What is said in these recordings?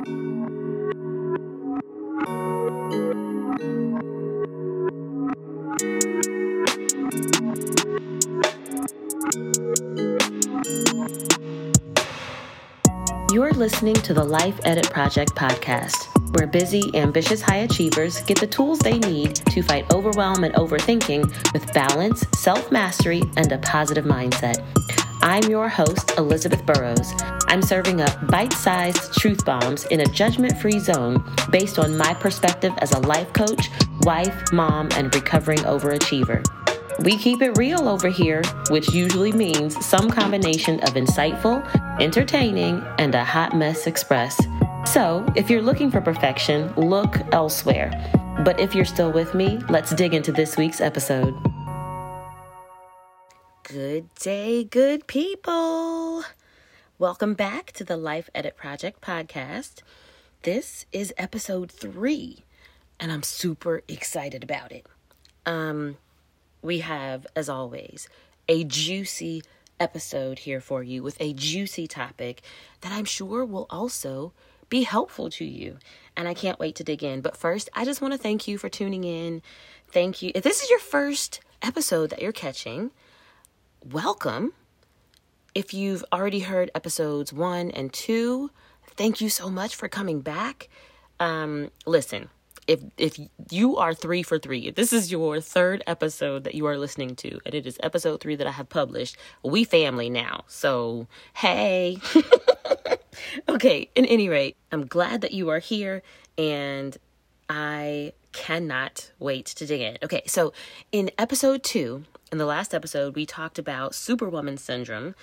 You're listening to the Life Edit Project podcast, where busy, ambitious high achievers get the tools they need to fight overwhelm and overthinking with balance, self mastery, and a positive mindset. I'm your host, Elizabeth Burrows. I'm serving up bite sized truth bombs in a judgment free zone based on my perspective as a life coach, wife, mom, and recovering overachiever. We keep it real over here, which usually means some combination of insightful, entertaining, and a hot mess express. So, if you're looking for perfection, look elsewhere. But if you're still with me, let's dig into this week's episode. Good day, good people. Welcome back to the Life Edit Project podcast. This is episode three, and I'm super excited about it. Um, we have, as always, a juicy episode here for you with a juicy topic that I'm sure will also be helpful to you. And I can't wait to dig in. But first, I just want to thank you for tuning in. Thank you. If this is your first episode that you're catching, welcome. If you've already heard episodes one and two, thank you so much for coming back. Um, listen, if if you are three for three, this is your third episode that you are listening to, and it is episode three that I have published, we family now. So hey. okay, in any rate, I'm glad that you are here and I cannot wait to dig in. Okay, so in episode two, in the last episode, we talked about superwoman syndrome,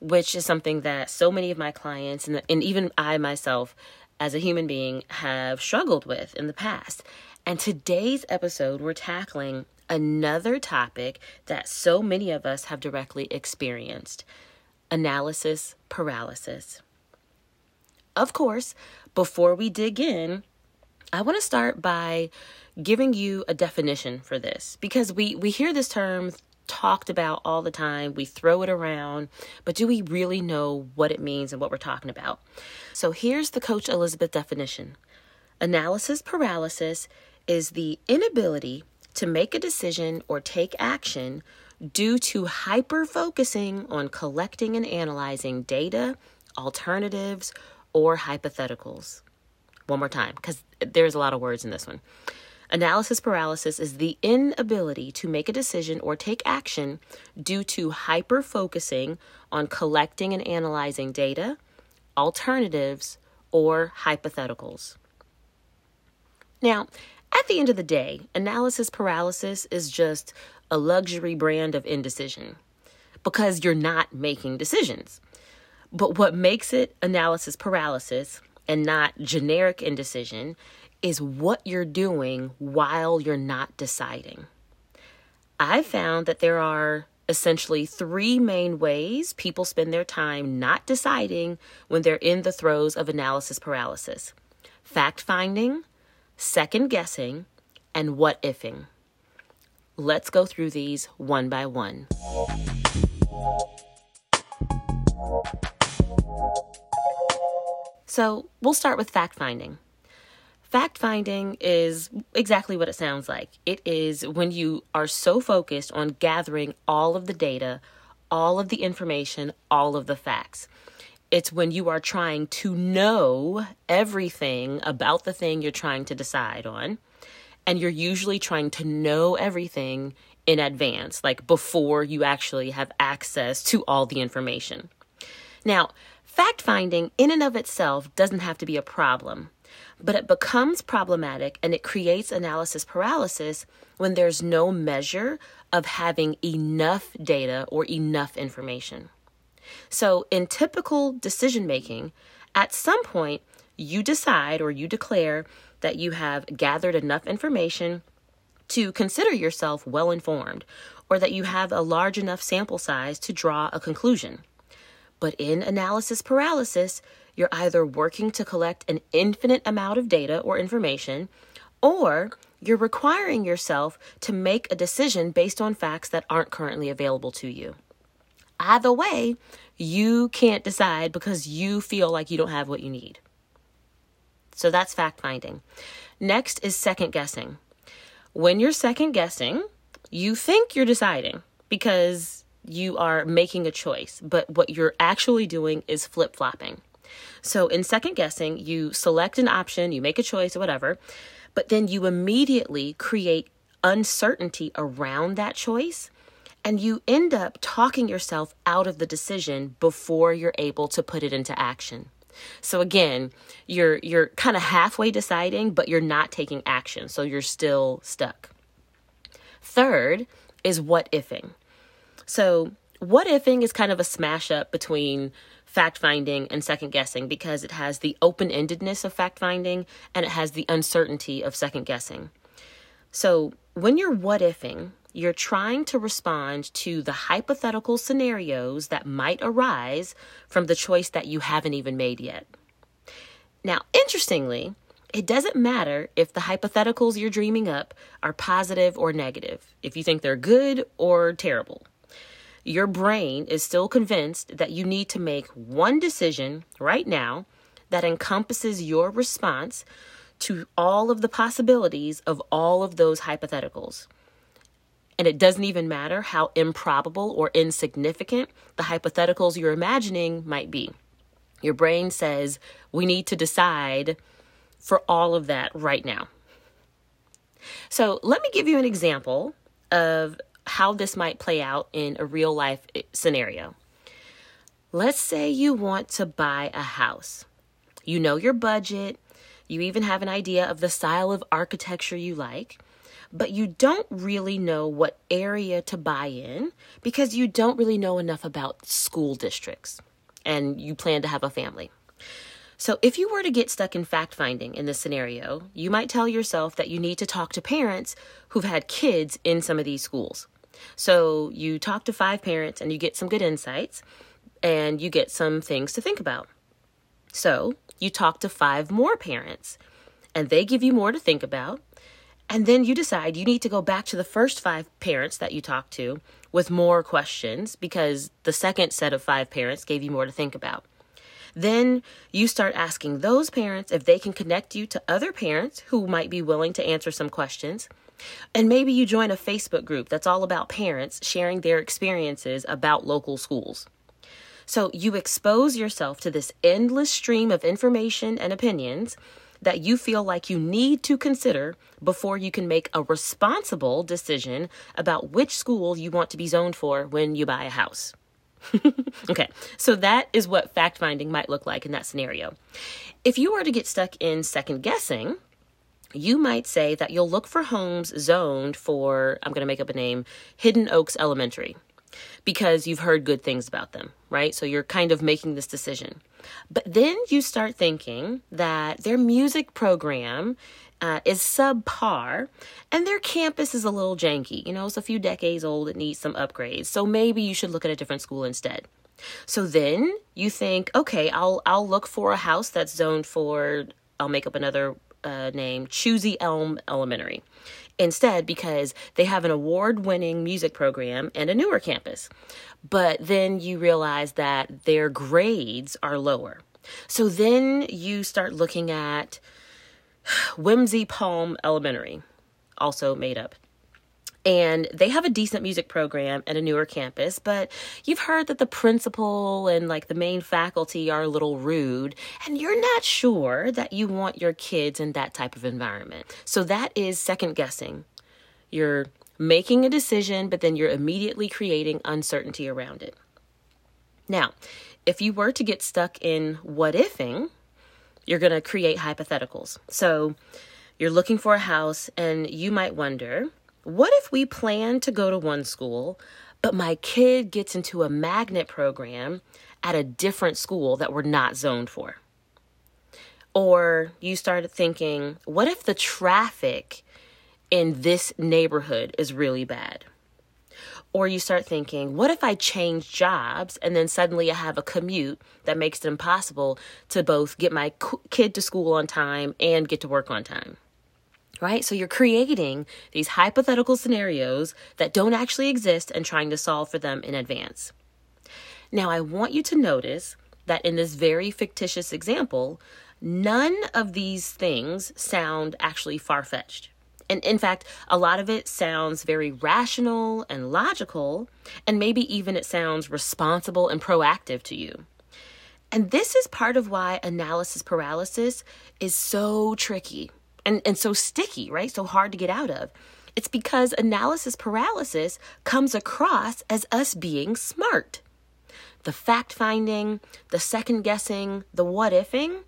which is something that so many of my clients and, and even I myself as a human being have struggled with in the past. And today's episode, we're tackling another topic that so many of us have directly experienced analysis paralysis. Of course, before we dig in, I want to start by giving you a definition for this because we, we hear this term talked about all the time. We throw it around, but do we really know what it means and what we're talking about? So here's the Coach Elizabeth definition Analysis paralysis is the inability to make a decision or take action due to hyper focusing on collecting and analyzing data, alternatives, or hypotheticals. One more time, because there's a lot of words in this one. Analysis paralysis is the inability to make a decision or take action due to hyper focusing on collecting and analyzing data, alternatives, or hypotheticals. Now, at the end of the day, analysis paralysis is just a luxury brand of indecision because you're not making decisions. But what makes it analysis paralysis and not generic indecision is what you're doing while you're not deciding. I found that there are essentially three main ways people spend their time not deciding when they're in the throes of analysis paralysis fact finding, second guessing, and what ifing. Let's go through these one by one. So, we'll start with fact finding. Fact finding is exactly what it sounds like. It is when you are so focused on gathering all of the data, all of the information, all of the facts. It's when you are trying to know everything about the thing you're trying to decide on. And you're usually trying to know everything in advance, like before you actually have access to all the information. Now, fact finding in and of itself doesn't have to be a problem but it becomes problematic and it creates analysis paralysis when there's no measure of having enough data or enough information. So, in typical decision making, at some point, you decide or you declare that you have gathered enough information to consider yourself well informed or that you have a large enough sample size to draw a conclusion. But in analysis paralysis, you're either working to collect an infinite amount of data or information, or you're requiring yourself to make a decision based on facts that aren't currently available to you. Either way, you can't decide because you feel like you don't have what you need. So that's fact finding. Next is second guessing. When you're second guessing, you think you're deciding because you are making a choice, but what you're actually doing is flip flopping. So in second guessing, you select an option, you make a choice or whatever, but then you immediately create uncertainty around that choice and you end up talking yourself out of the decision before you're able to put it into action. So again, you're you're kind of halfway deciding but you're not taking action, so you're still stuck. Third is what ifing. So, what ifing is kind of a smash up between fact finding and second guessing because it has the open endedness of fact finding and it has the uncertainty of second guessing. So, when you're what ifing, you're trying to respond to the hypothetical scenarios that might arise from the choice that you haven't even made yet. Now, interestingly, it doesn't matter if the hypotheticals you're dreaming up are positive or negative, if you think they're good or terrible your brain is still convinced that you need to make one decision right now that encompasses your response to all of the possibilities of all of those hypotheticals. And it doesn't even matter how improbable or insignificant the hypotheticals you're imagining might be. Your brain says, we need to decide for all of that right now. So, let me give you an example of how this might play out in a real life eh, scenario. Let's say you want to buy a house. You know your budget, you even have an idea of the style of architecture you like, but you don't really know what area to buy in because you don't really know enough about school districts and you plan to have a family. So, if you were to get stuck in fact finding in this scenario, you might tell yourself that you need to talk to parents who've had kids in some of these schools. So you talk to five parents and you get some good insights and you get some things to think about. So you talk to five more parents and they give you more to think about. And then you decide you need to go back to the first five parents that you talked to with more questions because the second set of five parents gave you more to think about. Then you start asking those parents if they can connect you to other parents who might be willing to answer some questions. And maybe you join a Facebook group that's all about parents sharing their experiences about local schools. So you expose yourself to this endless stream of information and opinions that you feel like you need to consider before you can make a responsible decision about which school you want to be zoned for when you buy a house. okay, so that is what fact finding might look like in that scenario. If you were to get stuck in second guessing, you might say that you'll look for homes zoned for, I'm going to make up a name, Hidden Oaks Elementary, because you've heard good things about them, right? So you're kind of making this decision. But then you start thinking that their music program uh, is subpar and their campus is a little janky. You know, it's a few decades old, it needs some upgrades. So maybe you should look at a different school instead. So then you think, okay, I'll I'll look for a house that's zoned for I'll make up another uh, name Choosy Elm Elementary instead because they have an award winning music program and a newer campus. But then you realize that their grades are lower. So then you start looking at Whimsy Palm Elementary, also made up and they have a decent music program at a newer campus but you've heard that the principal and like the main faculty are a little rude and you're not sure that you want your kids in that type of environment. So that is second guessing. You're making a decision but then you're immediately creating uncertainty around it. Now if you were to get stuck in what ifing you're going to create hypotheticals. So you're looking for a house and you might wonder what if we plan to go to one school, but my kid gets into a magnet program at a different school that we're not zoned for? Or you started thinking, what if the traffic in this neighborhood is really bad? Or you start thinking, what if I change jobs and then suddenly I have a commute that makes it impossible to both get my kid to school on time and get to work on time? Right? So you're creating these hypothetical scenarios that don't actually exist and trying to solve for them in advance. Now, I want you to notice that in this very fictitious example, none of these things sound actually far fetched. And in fact, a lot of it sounds very rational and logical, and maybe even it sounds responsible and proactive to you. And this is part of why analysis paralysis is so tricky and, and so sticky, right? So hard to get out of. It's because analysis paralysis comes across as us being smart. The fact finding, the second guessing, the what ifing,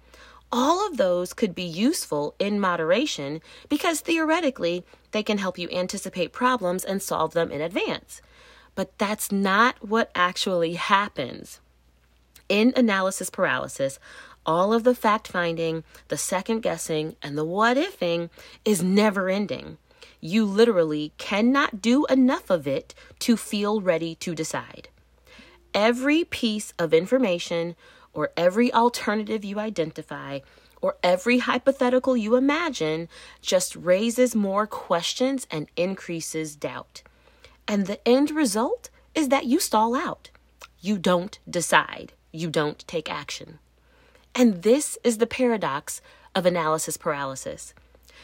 all of those could be useful in moderation because theoretically they can help you anticipate problems and solve them in advance. But that's not what actually happens. In analysis paralysis, all of the fact finding, the second guessing, and the what ifing is never ending. You literally cannot do enough of it to feel ready to decide. Every piece of information or every alternative you identify or every hypothetical you imagine just raises more questions and increases doubt. And the end result is that you stall out. You don't decide. You don't take action. And this is the paradox of analysis paralysis.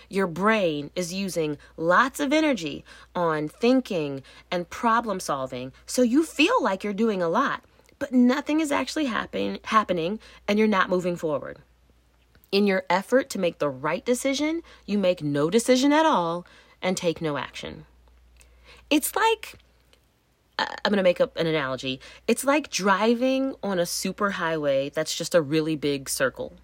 Your brain is using lots of energy on thinking and problem solving, so you feel like you're doing a lot but nothing is actually happen, happening and you're not moving forward. In your effort to make the right decision, you make no decision at all and take no action. It's like, I'm going to make up an analogy. It's like driving on a super highway that's just a really big circle.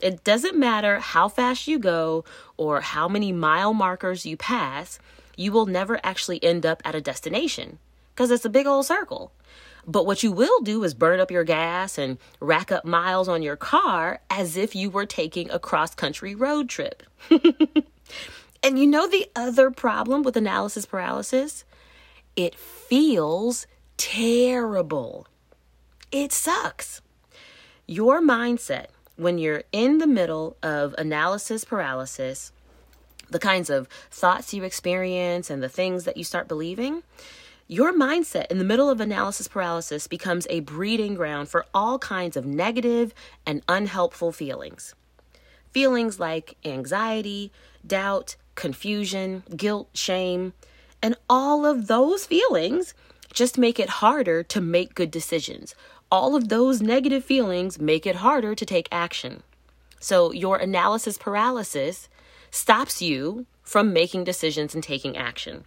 It doesn't matter how fast you go or how many mile markers you pass, you will never actually end up at a destination because it's a big old circle. But what you will do is burn up your gas and rack up miles on your car as if you were taking a cross country road trip. and you know the other problem with analysis paralysis? It feels terrible. It sucks. Your mindset when you're in the middle of analysis paralysis, the kinds of thoughts you experience and the things that you start believing, your mindset in the middle of analysis paralysis becomes a breeding ground for all kinds of negative and unhelpful feelings. Feelings like anxiety, doubt, confusion, guilt, shame, and all of those feelings just make it harder to make good decisions. All of those negative feelings make it harder to take action. So, your analysis paralysis stops you from making decisions and taking action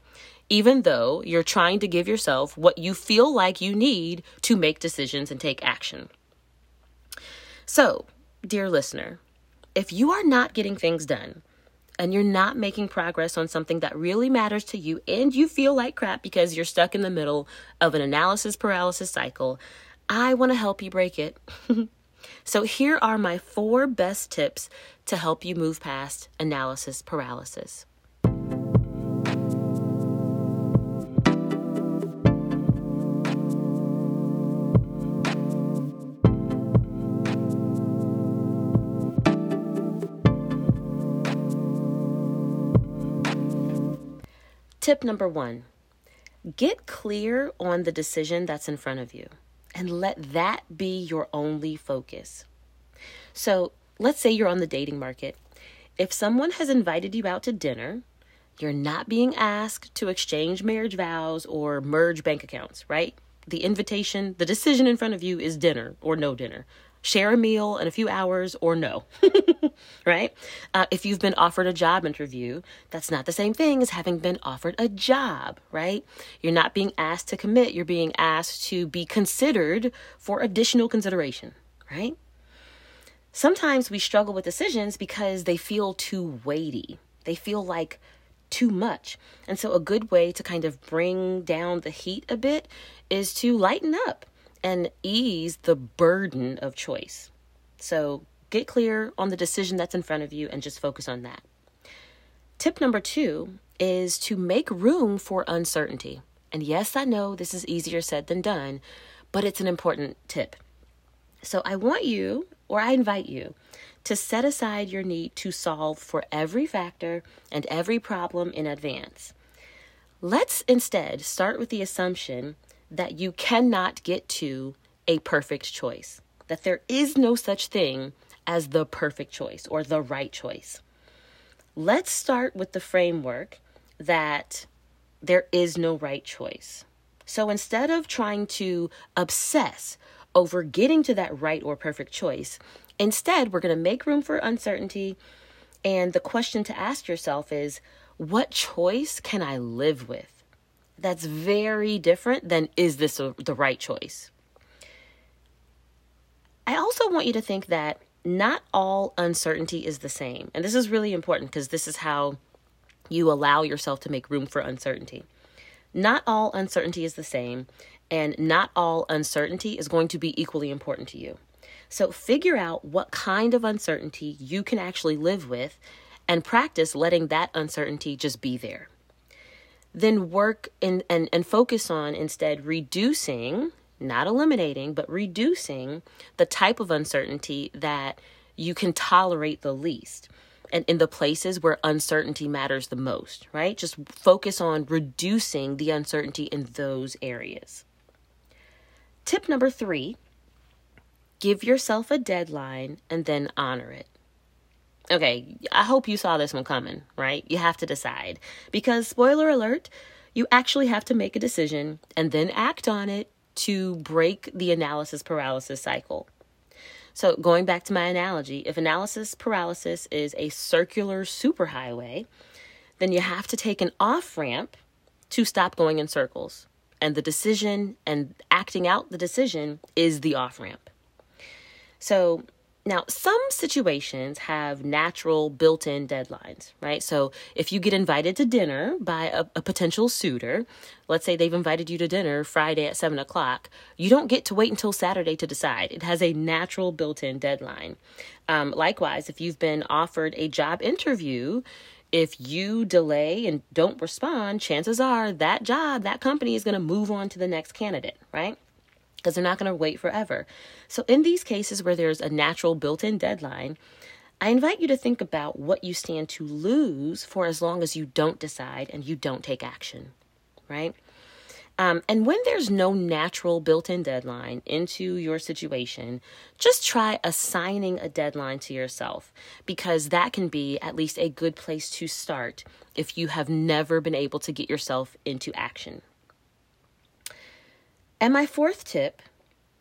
even though you're trying to give yourself what you feel like you need to make decisions and take action. So, dear listener, if you are not getting things done and you're not making progress on something that really matters to you and you feel like crap because you're stuck in the middle of an analysis paralysis cycle, I want to help you break it. so, here are my four best tips to help you move past analysis paralysis. Tip number one get clear on the decision that's in front of you and let that be your only focus. So, let's say you're on the dating market. If someone has invited you out to dinner, you're not being asked to exchange marriage vows or merge bank accounts, right? The invitation, the decision in front of you is dinner or no dinner share a meal in a few hours or no, right? Uh, if you've been offered a job interview, that's not the same thing as having been offered a job, right? You're not being asked to commit, you're being asked to be considered for additional consideration, right? Sometimes we struggle with decisions because they feel too weighty. They feel like too much. And so, a good way to kind of bring down the heat a bit is to lighten up and ease the burden of choice. So get clear on the decision that's in front of you and just focus on that. Tip number two is to make room for uncertainty. And yes, I know this is easier said than done, but it's an important tip. So I want you, or I invite you, to set aside your need to solve for every factor and every problem in advance. Let's instead start with the assumption that you cannot get to a perfect choice. that there is no such thing as the perfect choice or the right choice. Let's start with the framework that there is no right choice. So instead of trying to obsess over getting to that right or perfect choice, instead, we're going to make room for uncertainty. And the question to ask yourself is what choice can I live with? That's very different than is this a, the right choice? I also want you to think that not all uncertainty is the same. And this is really important because this is how you allow yourself to make room for uncertainty. Not all uncertainty is the same, and not all uncertainty is going to be equally important to you. So figure out what kind of uncertainty you can actually live with and practice letting that uncertainty just be there. Then work in, and, and focus on instead reducing, not eliminating, but reducing the type of uncertainty that you can tolerate the least and in the places where uncertainty matters the most, right? Just focus on reducing the uncertainty in those areas. Tip number three give yourself a deadline and then honor it. Okay, I hope you saw this one coming, right? You have to decide. Because, spoiler alert, you actually have to make a decision and then act on it to break the analysis paralysis cycle. So, going back to my analogy, if analysis paralysis is a circular superhighway, then you have to take an off ramp to stop going in circles. And the decision and acting out the decision is the off ramp. So, now, some situations have natural built in deadlines, right? So, if you get invited to dinner by a, a, potential suitor, let's say they've invited you to dinner Friday at seven o'clock, you don't get to wait until Saturday to decide. It has a natural built in deadline. Um, likewise, if you've been offered a job interview, if you delay and don't respond, chances are that job, that company is going to move on to the next candidate, right? Because they're not going to wait forever. So, in these cases where there's a natural built in deadline, I invite you to think about what you stand to lose for as long as you don't decide and you don't take action, right? Um, and when there's no natural built in deadline into your situation, just try assigning a deadline to yourself because that can be at least a good place to start if you have never been able to get yourself into action. And my fourth tip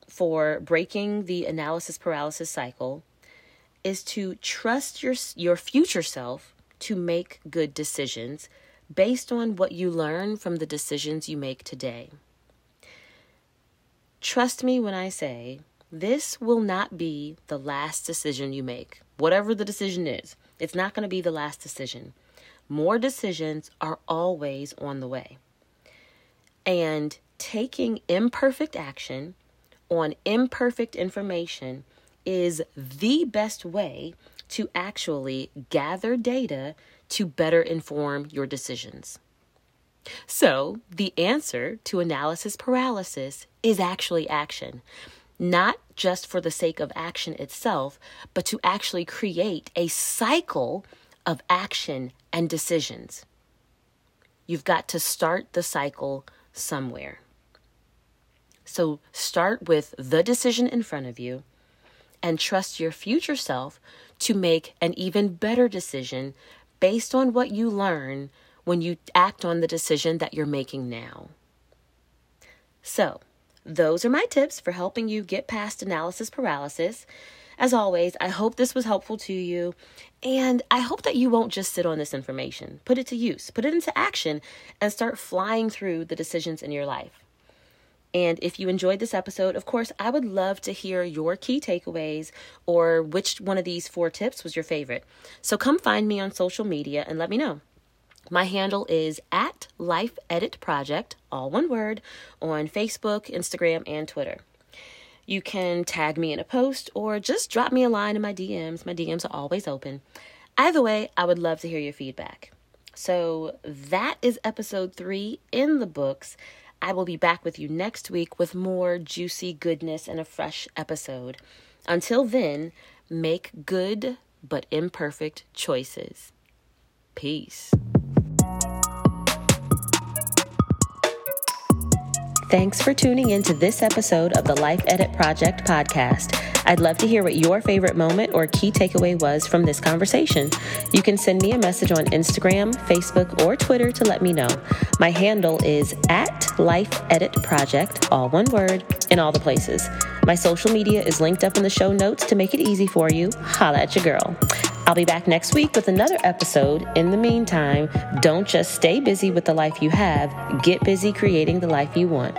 for breaking the analysis paralysis cycle is to trust your your future self to make good decisions based on what you learn from the decisions you make today. Trust me when I say this will not be the last decision you make. Whatever the decision is, it's not going to be the last decision. More decisions are always on the way. And taking imperfect action on imperfect information is the best way to actually gather data to better inform your decisions. So, the answer to analysis paralysis is actually action. Not just for the sake of action itself, but to actually create a cycle of action and decisions. You've got to start the cycle somewhere. So start with the decision in front of you and trust your future self to make an even better decision based on what you learn when you act on the decision that you're making now. So, those are my tips for helping you get past analysis paralysis. As always, I hope this was helpful to you, and I hope that you won't just sit on this information. Put it to use, put it into action, and start flying through the decisions in your life. And if you enjoyed this episode, of course, I would love to hear your key takeaways or which one of these four tips was your favorite. So come find me on social media and let me know. My handle is at Life Edit Project, all one word, on Facebook, Instagram, and Twitter. You can tag me in a post or just drop me a line in my DMs. My DMs are always open. Either way, I would love to hear your feedback. So that is episode three in the books. I will be back with you next week with more juicy goodness and a fresh episode. Until then, make good but imperfect choices. Peace. Thanks for tuning in to this episode of the Life Edit Project podcast. I'd love to hear what your favorite moment or key takeaway was from this conversation. You can send me a message on Instagram, Facebook, or Twitter to let me know. My handle is at Life Edit Project, all one word, in all the places. My social media is linked up in the show notes to make it easy for you. Holla at your girl. I'll be back next week with another episode. In the meantime, don't just stay busy with the life you have, get busy creating the life you want.